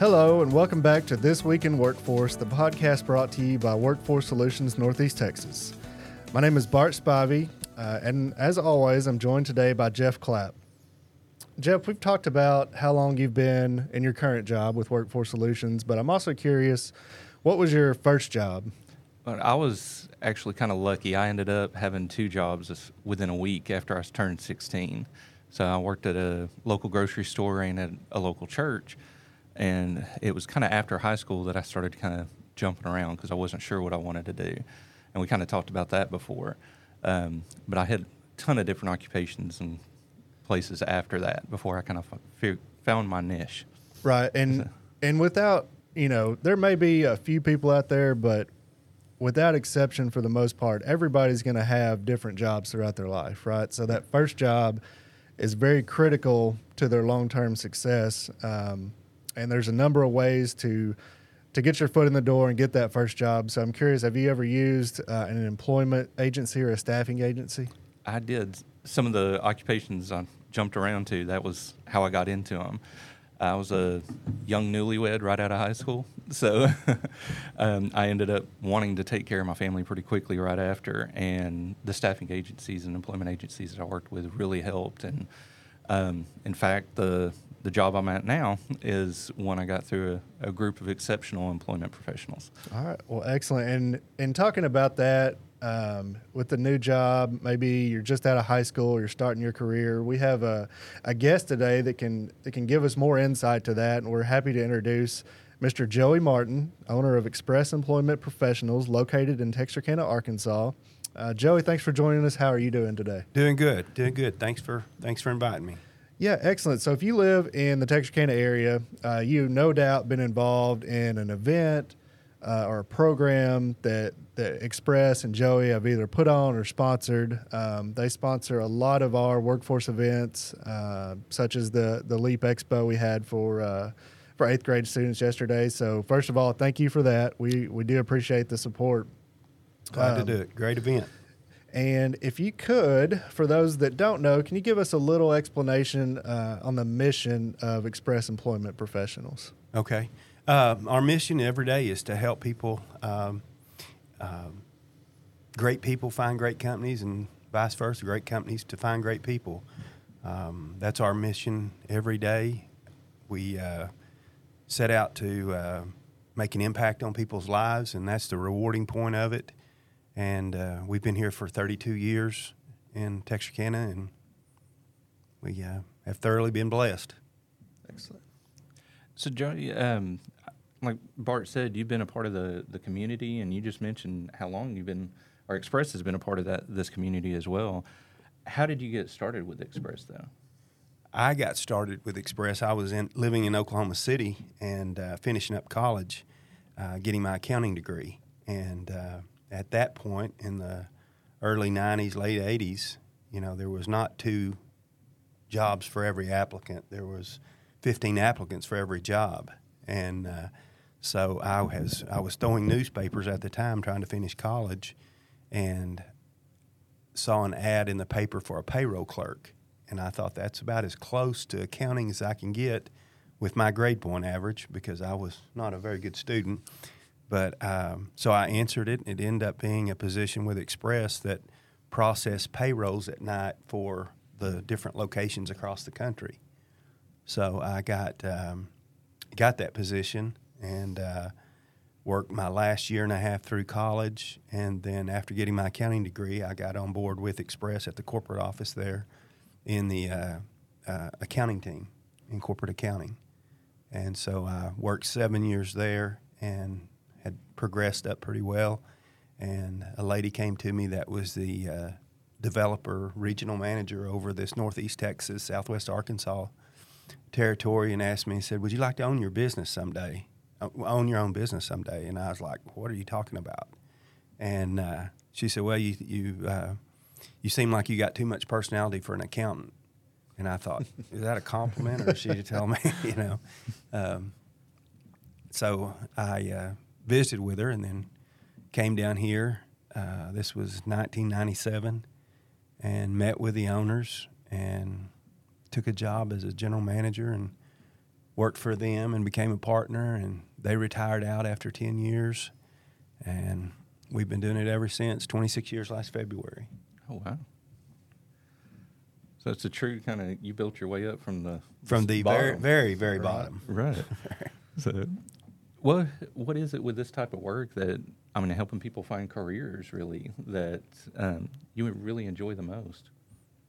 Hello, and welcome back to This Week in Workforce, the podcast brought to you by Workforce Solutions Northeast Texas. My name is Bart Spivey, uh, and as always, I'm joined today by Jeff Clapp. Jeff, we've talked about how long you've been in your current job with Workforce Solutions, but I'm also curious what was your first job? I was actually kind of lucky. I ended up having two jobs within a week after I turned 16. So I worked at a local grocery store and at a local church. And it was kind of after high school that I started kind of jumping around because I wasn't sure what I wanted to do. And we kind of talked about that before. Um, but I had a ton of different occupations and places after that before I kind of found my niche. Right. And, so. and without you know, there may be a few people out there, but without exception, for the most part, everybody's going to have different jobs throughout their life, right? So that first job is very critical to their long-term success. Um, and there's a number of ways to to get your foot in the door and get that first job. So I'm curious, have you ever used uh, an employment agency or a staffing agency? I did. Some of the occupations I jumped around to, that was how I got into them. I was a young newlywed right out of high school, so um, I ended up wanting to take care of my family pretty quickly right after. And the staffing agencies and employment agencies that I worked with really helped. And um, in fact, the the job I'm at now is one I got through a, a, group of exceptional employment professionals. All right, well, excellent. And in talking about that, um, with the new job, maybe you're just out of high school, you're starting your career. We have a, a guest today that can that can give us more insight to that, and we're happy to introduce Mr. Joey Martin, owner of Express Employment Professionals, located in Texarkana, Arkansas. Uh, Joey, thanks for joining us. How are you doing today? Doing good, doing good. Thanks for thanks for inviting me. Yeah, excellent. So if you live in the Texarkana area, uh, you no doubt been involved in an event uh, or a program that that Express and Joey have either put on or sponsored. Um, they sponsor a lot of our workforce events, uh, such as the the Leap Expo we had for uh, for eighth grade students yesterday. So first of all, thank you for that. We we do appreciate the support. Glad um, to do it. Great event. And if you could, for those that don't know, can you give us a little explanation uh, on the mission of Express Employment Professionals? Okay. Uh, our mission every day is to help people, um, um, great people find great companies, and vice versa, great companies to find great people. Um, that's our mission every day. We uh, set out to uh, make an impact on people's lives, and that's the rewarding point of it. And uh, we've been here for 32 years in Texarkana, and we uh, have thoroughly been blessed. Excellent. So, Joey, um, like Bart said, you've been a part of the, the community, and you just mentioned how long you've been, or Express has been a part of that this community as well. How did you get started with Express, though? I got started with Express. I was in, living in Oklahoma City and uh, finishing up college, uh, getting my accounting degree. And uh, at that point in the early 90s, late 80s, you know, there was not two jobs for every applicant. There was 15 applicants for every job. And uh, so I was I was throwing newspapers at the time trying to finish college, and saw an ad in the paper for a payroll clerk, and I thought that's about as close to accounting as I can get with my grade point average because I was not a very good student. But um, so I answered it. It ended up being a position with Express that processed payrolls at night for the different locations across the country. So I got um, got that position and uh, worked my last year and a half through college. And then after getting my accounting degree, I got on board with Express at the corporate office there in the uh, uh, accounting team in corporate accounting. And so I worked seven years there and progressed up pretty well. And a lady came to me that was the uh, developer regional manager over this Northeast Texas, Southwest Arkansas territory and asked me and said, "Would you like to own your business someday? Uh, own your own business someday?" And I was like, "What are you talking about?" And uh, she said, "Well, you you uh, you seem like you got too much personality for an accountant." And I thought, "Is that a compliment, or is she to tell me?" you know. Um, so I uh, visited with her, and then came down here. Uh, this was 1997, and met with the owners and took a job as a general manager and worked for them and became a partner, and they retired out after 10 years. And we've been doing it ever since, 26 years last February. Oh wow. So it's a true kind of you built your way up from the From the very, very, very Right. bottom. right. so, what what is it with this type of work that I mean, helping people find careers really that um, you would really enjoy the most?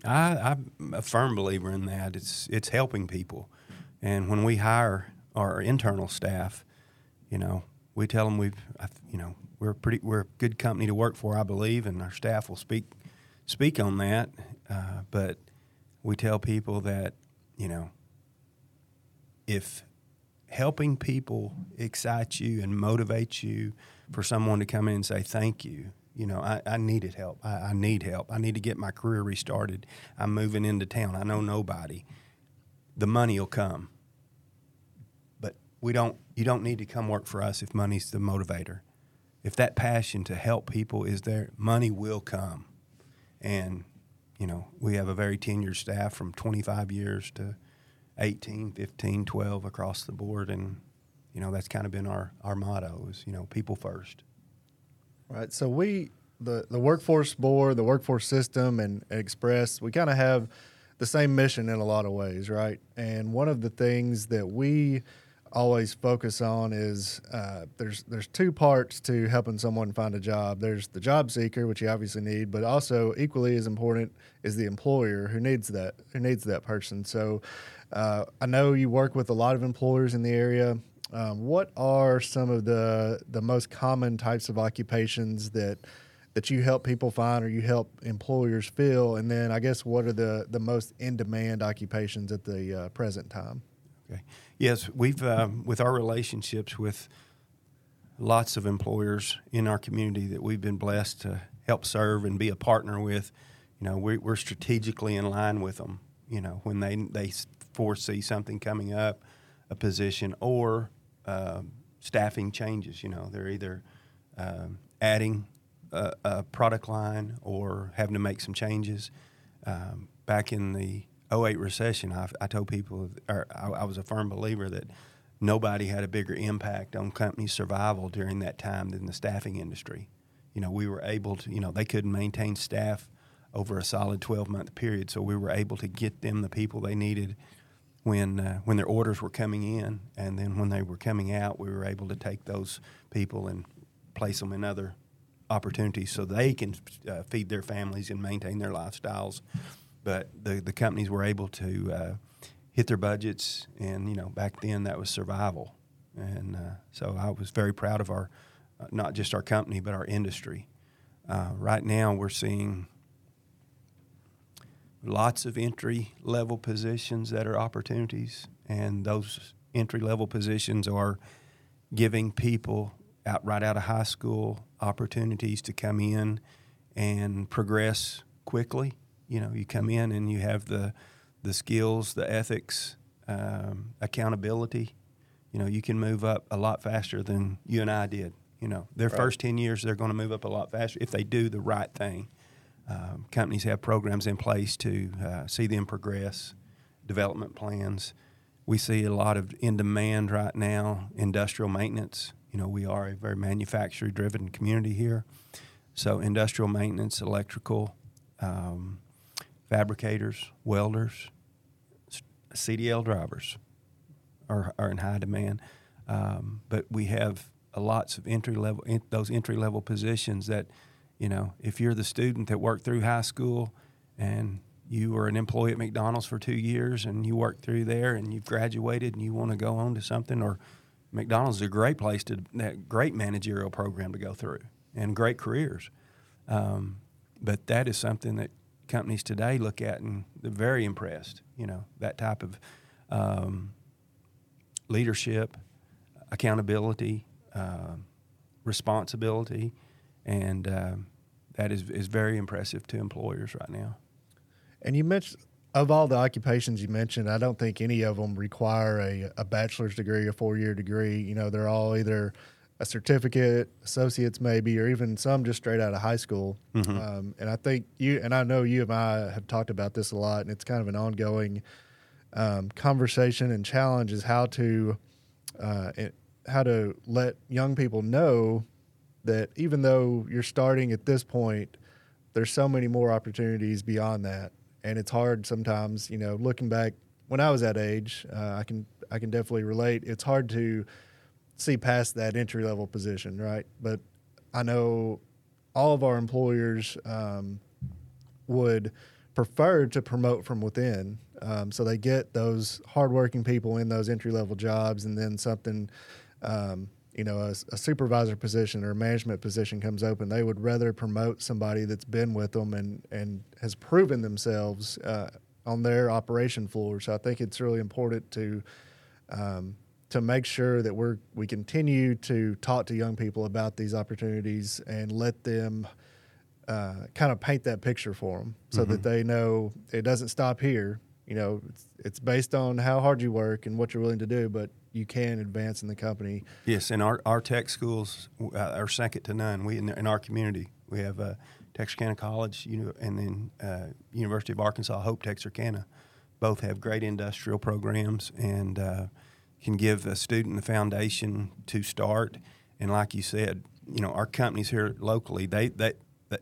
I, I'm a firm believer in that. It's it's helping people, and when we hire our internal staff, you know, we tell them we've, you know, we're pretty we're a good company to work for, I believe, and our staff will speak speak on that. Uh, but we tell people that, you know, if helping people excites you and motivates you for someone to come in and say thank you. You know i, I needed help. I, I need help. I need to get my career restarted. I'm moving into town. I know nobody. The money will come. But we don't you don't need to come work for us if money's the motivator. If that passion to help people is there money will come. And you know we have a very tenured staff from 25 years to 18 15 12 across the board and you know that's kind of been our our motto is you know people first Right. So we the the workforce board, the workforce system, and Express, we kind of have the same mission in a lot of ways, right? And one of the things that we always focus on is uh, there's there's two parts to helping someone find a job. There's the job seeker, which you obviously need, but also equally as important is the employer who needs that who needs that person. So uh, I know you work with a lot of employers in the area. Um, what are some of the the most common types of occupations that that you help people find or you help employers fill? And then I guess what are the the most in demand occupations at the uh, present time? Okay. Yes, we've um, with our relationships with lots of employers in our community that we've been blessed to help serve and be a partner with. You know, we, we're strategically in line with them. You know, when they they foresee something coming up, a position or um, staffing changes. You know, they're either um, adding a, a product line or having to make some changes. Um, back in the 08 recession, I, I told people, or I, I was a firm believer that nobody had a bigger impact on companies' survival during that time than the staffing industry. You know, we were able to, you know, they couldn't maintain staff over a solid 12 month period, so we were able to get them the people they needed when uh, when their orders were coming in, and then when they were coming out, we were able to take those people and place them in other opportunities so they can uh, feed their families and maintain their lifestyles. But the the companies were able to uh, hit their budgets, and you know back then that was survival, and uh, so I was very proud of our uh, not just our company but our industry. Uh, right now, we're seeing lots of entry level positions that are opportunities, and those entry level positions are giving people out right out of high school opportunities to come in and progress quickly. You know, you come in and you have the the skills, the ethics, um, accountability. You know, you can move up a lot faster than you and I did. You know, their Right. first ten years, they're going to move up a lot faster if they do the right thing. Um, companies have programs in place to uh, see them progress, development plans. We see a lot of in demand right now industrial maintenance. You know, we are a very manufacturing driven community here. So, industrial maintenance, electrical, um, fabricators, welders, CDL drivers are, are in high demand. Um, but we have lots of entry level, in, those entry level positions that, you know, if you're the student that worked through high school and you were an employee at McDonald's for two years and you worked through there and you've graduated and you want to go on to something, or McDonald's is a great place to, that great managerial program to go through and great careers. Um, but that is something that companies today look at and they're very impressed. You know, that type of um, leadership, accountability, um responsibility, and um, that is, is very impressive to employers right now. And you mentioned of all the occupations you mentioned, I don't think any of them require a, a bachelor's degree, a four year degree. You know, they're all either a certificate, associates maybe, or even some just straight out of high school. Um, and I think you and I know you and I have talked about this a lot, and it's kind of an ongoing um, conversation and challenge is how to uh, it, how to let young people know that even though you're starting at this point, there's so many more opportunities beyond that, and it's hard sometimes. You know, looking back when I was that age, uh, I can I can definitely relate. It's hard to see past that entry level position, right? But I know all of our employers um, would prefer to promote from within. Um, so they get those hardworking people in those entry level jobs, and then something, um, you know, a, a, supervisor position or a management position comes open. They would rather promote somebody that's been with them and and has proven themselves uh, on their operation floor. So I think it's really important to um, to make sure that we're we continue to talk to young people about these opportunities and let them uh, kind of paint that picture for them so mm-hmm. that they know it doesn't stop here. You know, it's, it's based on how hard you work and what you're willing to do, but you can advance in the company. Yes, and our, our tech schools uh, are second to none. We in, in our community we have uh, Texarkana College, you know, and then uh, University of Arkansas Hope Texarkana. Both have great industrial programs and uh, can give a student the foundation to start. And like you said, you know, our companies here locally, they they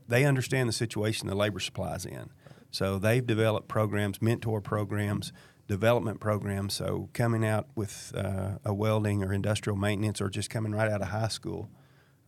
they understand the situation the labor supply is in. So they've developed programs, mentor programs, development programs. So coming out with uh, a welding or industrial maintenance, or just coming right out of high school,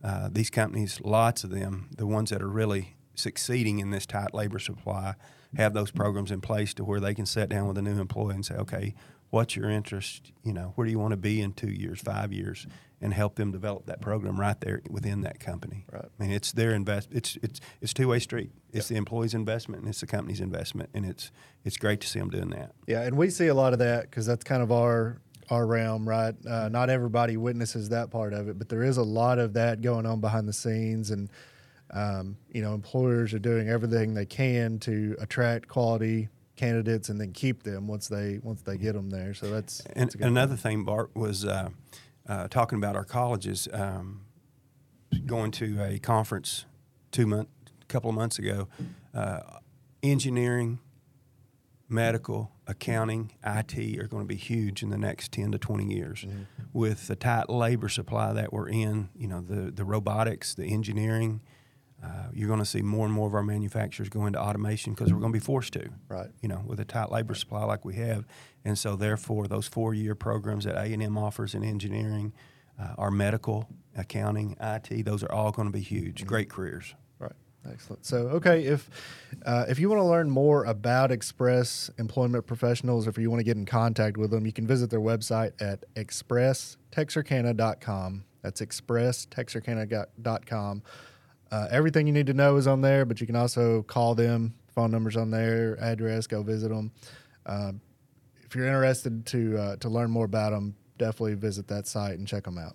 uh, these companies, lots of them, the ones that are really succeeding in this tight labor supply, have those programs in place to where they can sit down with a new employee and say, okay, what's your interest you know where do you want to be in two years five years and help them develop that program right there within that company right i mean it's their invest it's it's it's two-way street it's yep. the employee's investment and it's the company's investment and it's it's great to see them doing that yeah and we see a lot of that because that's kind of our our realm right uh, not everybody witnesses that part of it but there is a lot of that going on behind the scenes and um, you know employers are doing everything they can to attract quality candidates and then keep them once they once they get them there. So that's, and that's another thing. Bart was uh, uh, talking about our colleges. Um, going to a conference two month, couple of months ago. Uh, engineering, medical, accounting, IT are going to be huge in the next 10 to 20 years. Mm-hmm. With the tight labor supply that we're in, you know, the, the robotics, the engineering, uh, you're going to see more and more of our manufacturers go into automation because we're going to be forced to. Right. You know, with a tight labor supply like we have, and so therefore those four-year programs that A and M offers in engineering, uh, our medical, accounting, IT, those are all going to be huge. Mm-hmm. Great careers. Right. Excellent. So, okay, if uh, if you want to learn more about Express Employment Professionals, or if you want to get in contact with them, you can visit their website at expresstexarkana.com. That's expresstexarkana.com. Uh, everything you need to know is on there, but you can also call them. Phone numbers on there, address. Go visit them. Uh, if you're interested to uh, to learn more about them, definitely visit that site and check them out.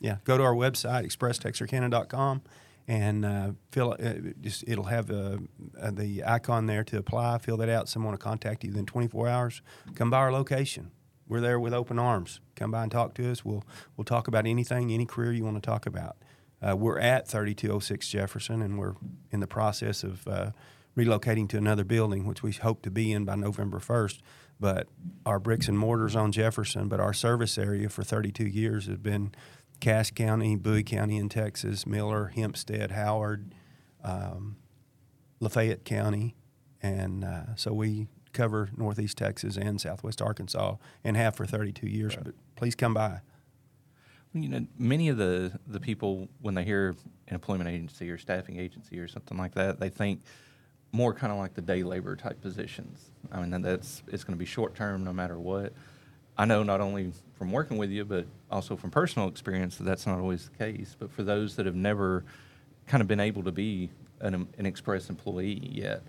Yeah, go to our website expresstexarkana.com and uh, fill uh, just it'll have uh, uh, the icon there to apply. Fill that out. Someone will contact you within 24 hours. Come by our location. We're there with open arms. Come by and talk to us. We'll we'll talk about anything, any career you want to talk about. Uh, we're at 3206 Jefferson, and we're in the process of uh, relocating to another building, which we hope to be in by November 1st. But our bricks and mortars on Jefferson, but our service area for 32 years has been Cass County, Bowie County in Texas, Miller, Hempstead, Howard, um, Lafayette County, and uh, so we cover Northeast Texas and Southwest Arkansas and have for 32 years. Right. But please come by. You know, many of the, the people, when they hear an employment agency or staffing agency or something like that, they think more kind of like the day labor type positions. I mean, that's it's going to be short term no matter what. I know not only from working with you, but also from personal experience that that's not always the case. But for those that have never kind of been able to be an, an express employee yet,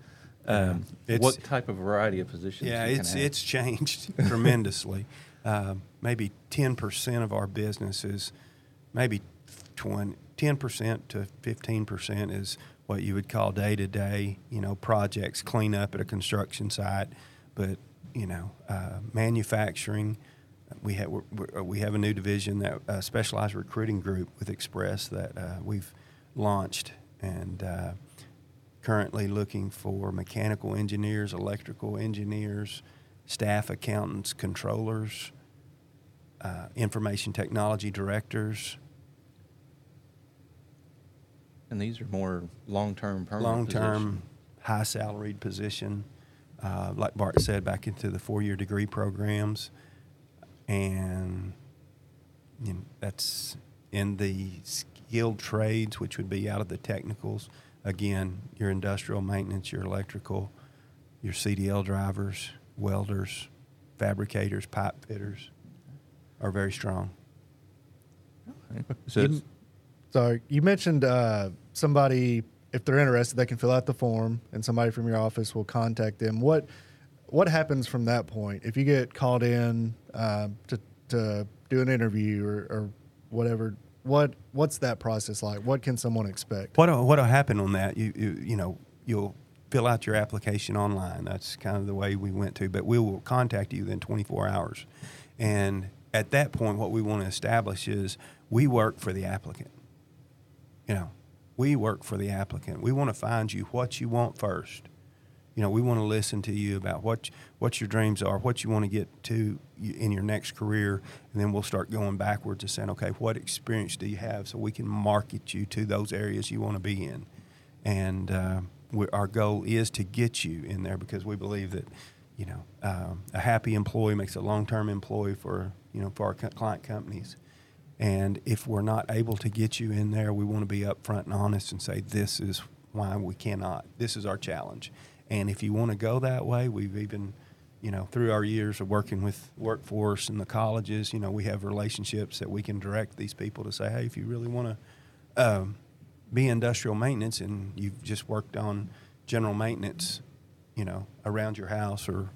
um, what type of variety of positions? Yeah, it's it's changed tremendously uh, maybe 10% of our business is maybe 20, 10% to 15% is what you would call day to day, you know, projects, clean up at a construction site. But, you know, uh, manufacturing, we have, we have a new division, that uh, specialized recruiting group with Express that uh, we've launched and uh, currently looking for mechanical engineers, electrical engineers, staff accountants, controllers, uh, information technology directors, And these are more long-term permanent long term, high salaried position. Uh, like Bart said, back into the four year degree programs. And you know, that's in the skilled trades, which would be out of the technicals. Again, your industrial maintenance, your electrical, your CDL drivers, welders, fabricators, pipe fitters are very strong. So You- it's- So you mentioned uh, somebody, if they're interested, they can fill out the form, and somebody from your office will contact them. What what happens from that point if you get called in uh, to to do an interview or, or whatever? What what's that process like? What can someone expect? What what'll happen on that? You you you know you'll fill out your application online. That's kind of the way we went to. But we will contact you within 24 hours, and at that point, what we want to establish is we work for the applicant. You know, we work for the applicant. We want to find you what you want first. You know, we want to listen to you about what what your dreams are, what you want to get to in your next career, and then we'll start going backwards and saying, okay, what experience do you have, so we can market you to those areas you want to be in. And uh, we, our goal is to get you in there because we believe that, you know, um, a happy employee makes a long-term employee for you know for our client companies. And if we're not able to get you in there, we want to be upfront and honest and say, this is why we cannot. This is our challenge. And if you want to go that way, we've even, you know, through our years of working with workforce and the colleges, you know, we have relationships that we can direct these people to say, hey, if you really want to um, be industrial maintenance and you've just worked on general maintenance, you know, around your house or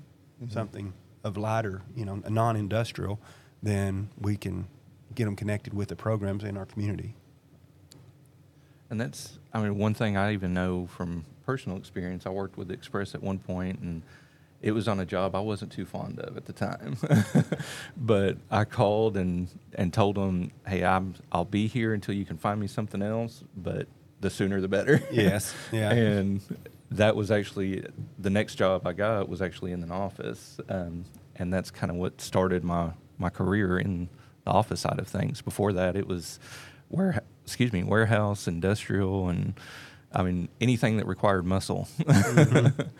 something of lighter, you know, non-industrial, then we can get them connected with the programs in our community. And that's, I mean, one thing I even know from personal experience. I worked with Express at one point, and it was on a job I wasn't too fond of at the time. but I called and and told them, "Hey, I'm I'll be here until you can find me something else, but the sooner the better." Yes, yeah. and that was actually the next job I got was actually in an office, um, and that's kind of what started my my career in the office side of things. Before that, it was ware excuse me warehouse, industrial, and I mean anything that required muscle. Mm-hmm.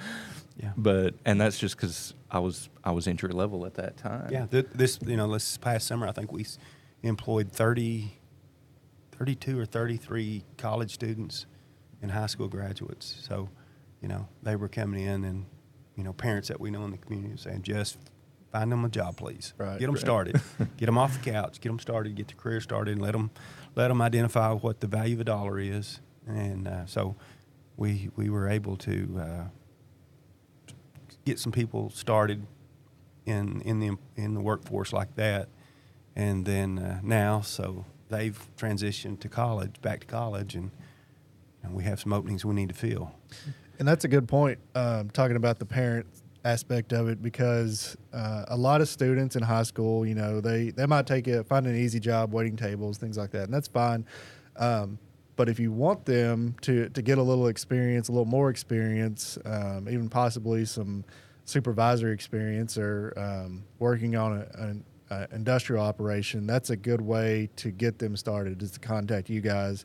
Yeah. But and that's just because I was I was entry level at that time. Yeah, th- this you know this past summer I think we s- employed 30, 32 or thirty three college students and high school graduates. So, you know, they were coming in and you know parents that we know in the community saying just find them a job, please. Right. Get them Right. started. get them off the couch. Get them started. Get the career started. And let them let them identify what the value of a dollar is. And uh, so, we we were able to. Uh, get some people started in in the in the workforce like that, and then uh, now so they've transitioned to college, back to college, and, and we have some openings we need to fill. And that's a good point, um, talking about the parent aspect of it, because uh, a lot of students in high school, you know, they, they might take a find an easy job, waiting tables, things like that, and that's fine. Um, but if you want them to to get a little experience, a little more experience, um, even possibly some supervisory experience or um, working on an industrial operation, that's a good way to get them started. Is to contact you guys.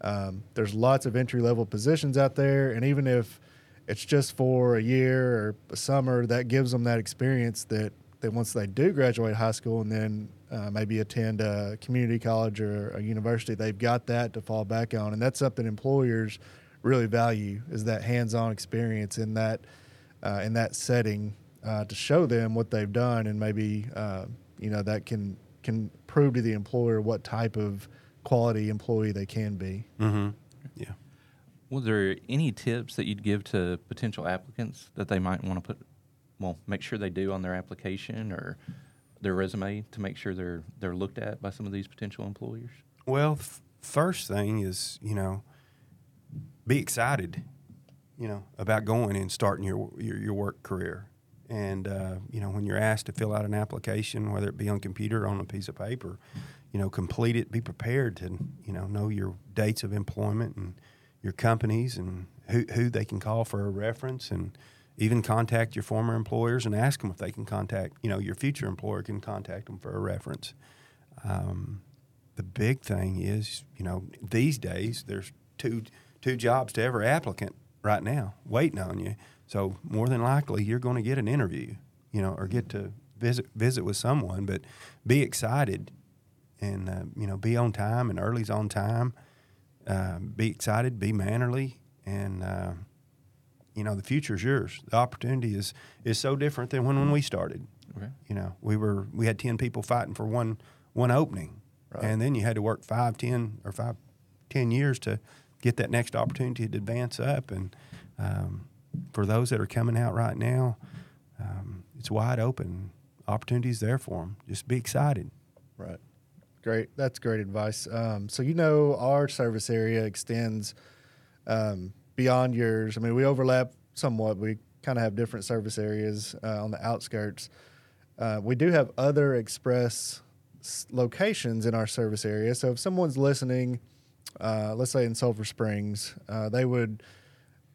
Um, there's lots of entry level positions out there, and even if it's just for a year or a summer, that gives them that experience that that once they do graduate high school and then uh, maybe attend a community college or a university, they've got that to fall back on, and that's something employers really value is that hands-on experience in that uh, in that setting uh, to show them what they've done, and maybe uh, you know that can can prove to the employer what type of quality employee they can be. Mm-hmm. Was there any tips that you'd give to potential applicants that they might want to put, well, make sure they do on their application or their resume to make sure they're they're looked at by some of these potential employers? Well, f- first thing is you know be excited, you know, about going and starting your your, your work career. And uh, you know, when you're asked to fill out an application, whether it be on computer or on a piece of paper, you know, complete it. Be prepared to you know know your dates of employment and your companies and who who they can call for a reference and even contact your former employers and ask them if they can contact, you know, your future employer can contact them for a reference. Um, the big thing is, you know, these days there's two two jobs to every applicant right now waiting on you. So more than likely you're going to get an interview, you know, or get to visit visit with someone. But be excited, and uh, you know, be on time and early's on time. Uh, be excited, be mannerly, and uh, you know the future is yours. The opportunity is is so different than when when we started. Okay. You know, we were we had ten people fighting for one one opening, Right. and then you had to work five, ten, or five, ten years to get that next opportunity to advance up. And um, for those that are coming out right now, um, it's wide open. Opportunities there for them. Just be excited. Right. Great. That's great advice. Um, so you know our service area extends um, beyond yours. I mean, we overlap somewhat. We kind of have different service areas uh, on the outskirts. Uh, we do have other express locations in our service area. So if someone's listening, uh, let's say in Sulphur Springs, uh, they would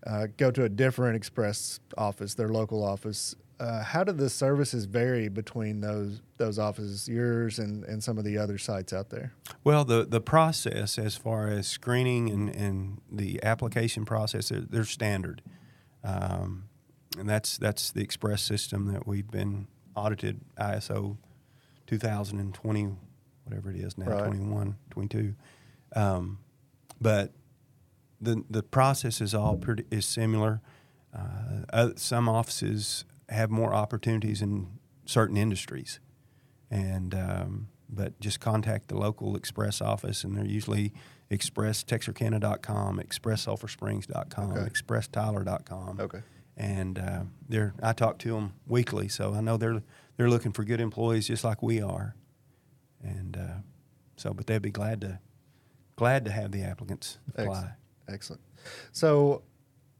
uh, go to a different express office, their local office. Uh, how do the services vary between those those offices, yours and, and some of the other sites out there? Well, the, the process as far as screening and, and the application process, they're, they're standard. Um, and that's, that's the express system that we've been audited ISO 2020, whatever it is now, Right. 21, 22. Um, but the, the process is all pretty, is similar. Uh, some offices have more opportunities in certain industries and um, but just contact the local express office and they're usually expresstexarkana.com expresssulphursprings.com Okay. expresstyler.com Okay. and uh, they're i talk to them weekly so i know they're they're looking for good employees just like we are and uh, so but they'd be glad to glad to have the applicants apply Excellent. Excellent. So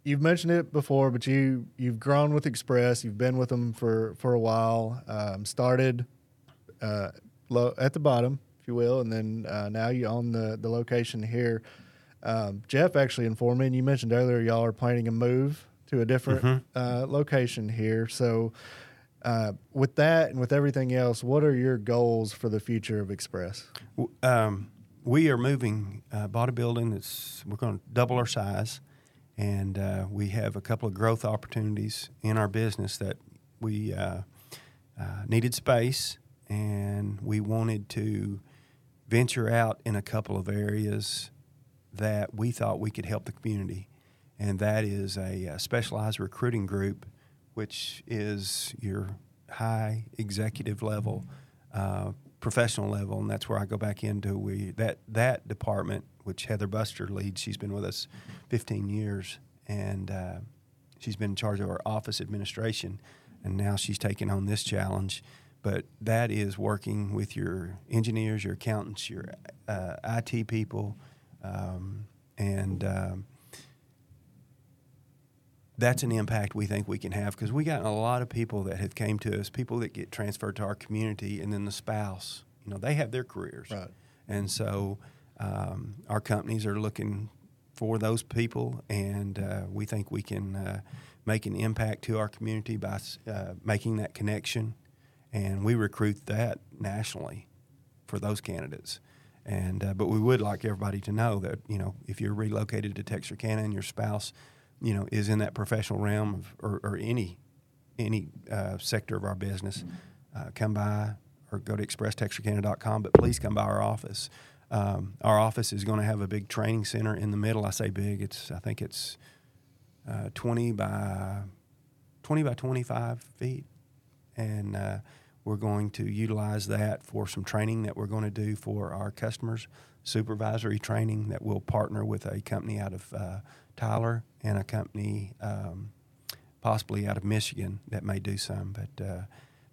you've mentioned it before, but you you've grown with Express. You've been with them for for a while. Um, started uh, low, at the bottom, if you will, and then uh, now you own the the location here. Um, Jeff actually informed me, and you mentioned earlier y'all are planning a move to a different Mhm. uh, location here. So. Uh, with that and with everything else, what are your goals for the future of Express? Um, we are moving, uh, bought a building that's, we're going to double our size. And uh, we have a couple of growth opportunities in our business that we uh, uh, needed space and we wanted to venture out in a couple of areas that we thought we could help the community. And that is a, uh specialized recruiting group, which is your high executive level, uh, professional level, and that's where I go back into we that that department, which Heather Buster leads. She's been with us 15 years, and uh, she's been in charge of our office administration, and now she's taking on this challenge. But that is working with your engineers, your accountants, your uh, IT people, um, and um, that's an impact we think we can have because we got a lot of people that have came to us, people that get transferred to our community, and then the spouse. You know, they have their careers, Right. and so um, our companies are looking for those people, and uh, we think we can uh, make an impact to our community by uh, making that connection, and we recruit that nationally for those candidates. And uh, but we would like everybody to know that you know if you're relocated to Texarkana and your spouse, you know, is in that professional realm of, or, or any any uh, sector of our business, uh, come by or go to expresstexarkana.com. But please come by our office. Um, our office is going to have a big training center in the middle. I say big. It's I think it's uh, 20 by 20 by 25 feet, and uh, we're going to utilize that for some training that we're going to do for our customers, supervisory training that we'll partner with a company out of uh, Tyler and a company um, possibly out of Michigan that may do some, but uh,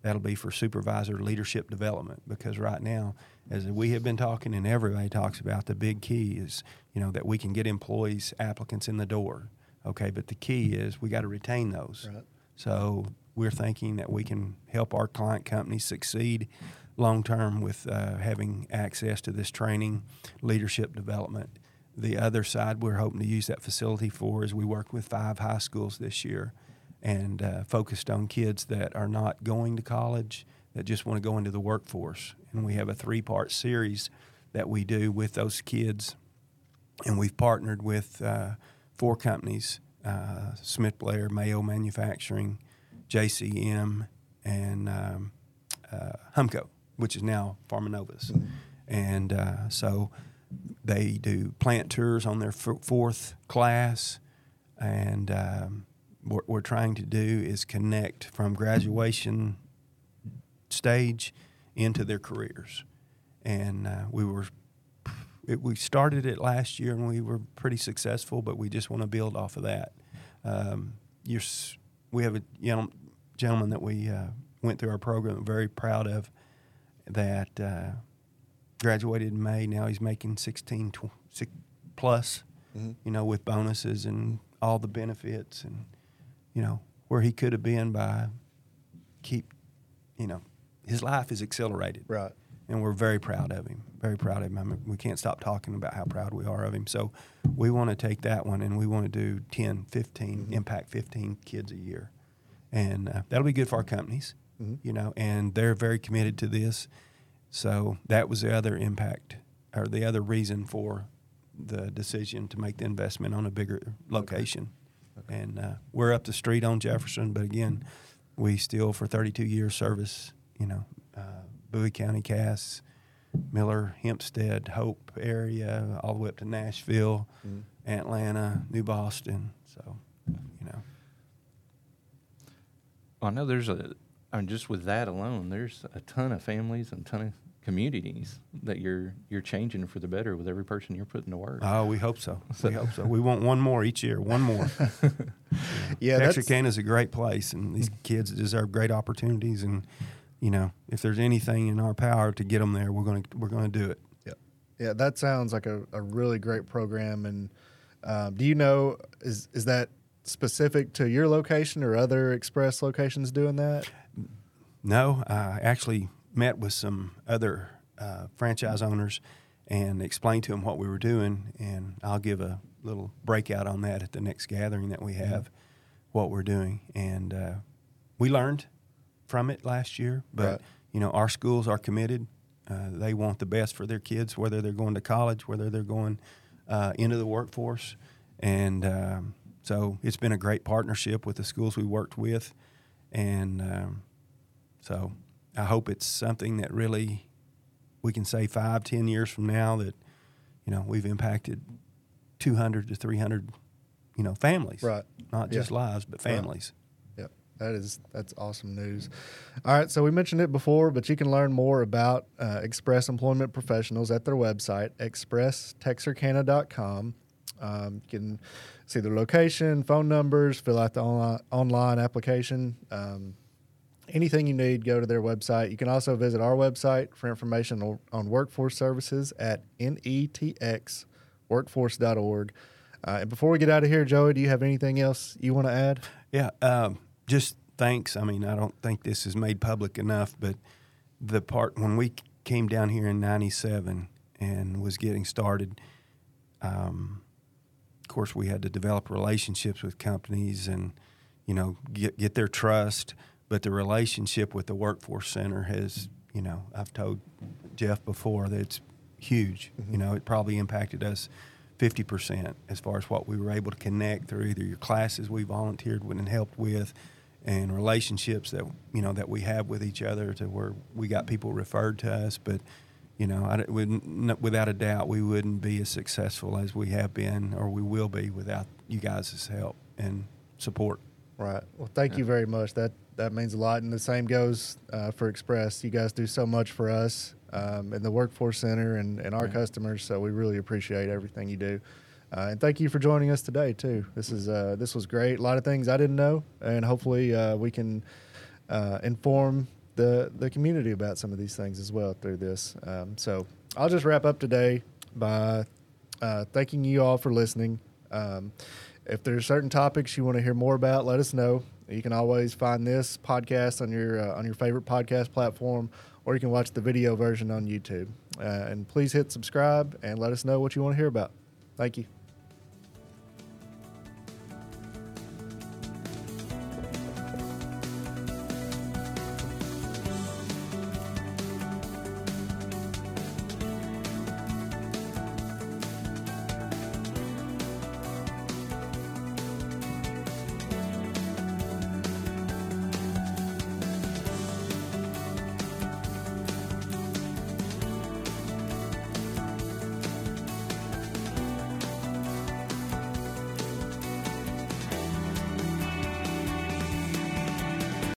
that'll be for supervisor leadership development because right now, as we have been talking and everybody talks about, the big key is you know that we can get employees applicants in the door. Okay, but the key is we got to retain those. Right. So we're thinking that we can help our client companies succeed long term with uh, having access to this training, leadership development. The other side we're hoping to use that facility for is we work with five high schools this year and uh, focused on kids that are not going to college that just want to go into the workforce. And we have a three part series that we do with those kids. And we've partnered with uh, four companies uh, Smith Blair, Mayo Manufacturing, JCM, and um, uh, Humco, which is now Pharmanovas. And uh, so they do plant tours on their f- fourth class. And um, what we're trying to do is connect from graduation stage into their careers. And uh, we were it, we started it last year and we were pretty successful, but we just want to build off of that. Um, you're, we have a young gentleman that we uh, went through our program, very proud of, that uh, graduated in May. Now he's making 16 tw- plus, Mhm. you know, with bonuses and all the benefits and, you know, where he could have been by keep, you know, his life is accelerated Right. and we're very proud of him. Very proud of him. I mean, we can't stop talking about how proud we are of him. So we want to take that one and we want to do 10, 15, Mhm. impact 15 kids a year. And uh, that'll be good for our companies, Mhm. you know, and they're very committed to this. So that was the other impact or the other reason for the decision to make the investment on a bigger location. And uh, we're up the street on Jefferson, but again, we still for 32 years service, you know, uh, Bowie County, Cass, Miller, Hempstead, Hope area, all the way up to Nashville, Mhm. Atlanta, New Boston. So, you know, I know there's a, I mean, just with that alone, there's a ton of families and ton of communities that you're you're changing for the better with every person you're putting to work. oh, we hope so. We hope so. We want one more each year, one more. Yeah, that's- Texarkana is a great place, and these kids deserve great opportunities. And you know, if there's anything in our power to get them there, we're going to we're going to do it. Yeah, yeah, that sounds like a, a really great program. And um, do you know is is that specific to your location or other express locations doing that? No, I actually met with some other uh, franchise owners and explained to them what we were doing, and I'll give a little breakout on that at the next gathering that we have, what we're doing, and uh, we learned from it last year. But Right. you know, our schools are committed; uh, they want the best for their kids, whether they're going to college, whether they're going uh, into the workforce, and um, so it's been a great partnership with the schools we worked with, and. Um, so I hope it's something that really we can say five, ten years from now that you know we've impacted 200 to 300, you know, families, Right. Not just Yeah. lives, but families. Yep, that is that's awesome news. All right, so we mentioned it before, but you can learn more about uh, Express Employment Professionals at their website, expresstexarkana.com. Um, you can see their location, phone numbers, fill out the online, online application. Um, anything you need, go to their website. You can also visit our website for information on, workforce services at netxworkforce.org. Uh, and before we get out of here, Joey, do you have anything else you want to add? Yeah, um, just thanks. I mean, I don't think this is made public enough, but the part when we came down here in '97 and was getting started, um, of course, we had to develop relationships with companies and you know get get their trust. But the relationship with the workforce center has, you know, I've told Jeff before that it's huge. You mm-hmm. know, it probably impacted us 50% as far as what we were able to connect through either your classes we volunteered with and helped with and relationships that you know that we have with each other to where we got people referred to us. But you know I, wouldn't- without a doubt we wouldn't be as successful as we have been or we will be without you guys' help and support Right. Well, thank you very much. That that means a lot, and the same goes uh, for Express. You guys do so much for us um, in the workforce center and, and our Right. customers. So we really appreciate everything you do, uh, and thank you for joining us today too. This is uh, this was great. A lot of things I didn't know, and hopefully uh, we can uh, inform the the community about some of these things as well through this. Um, so I'll just wrap up today by uh, thanking you all for listening. Um, if there's certain topics you want to hear more about, let us know. You can always find this podcast on your uh, on your favorite podcast platform, or you can watch the video version on YouTube. Uh, and please hit subscribe and let us know what you want to hear about. Thank you.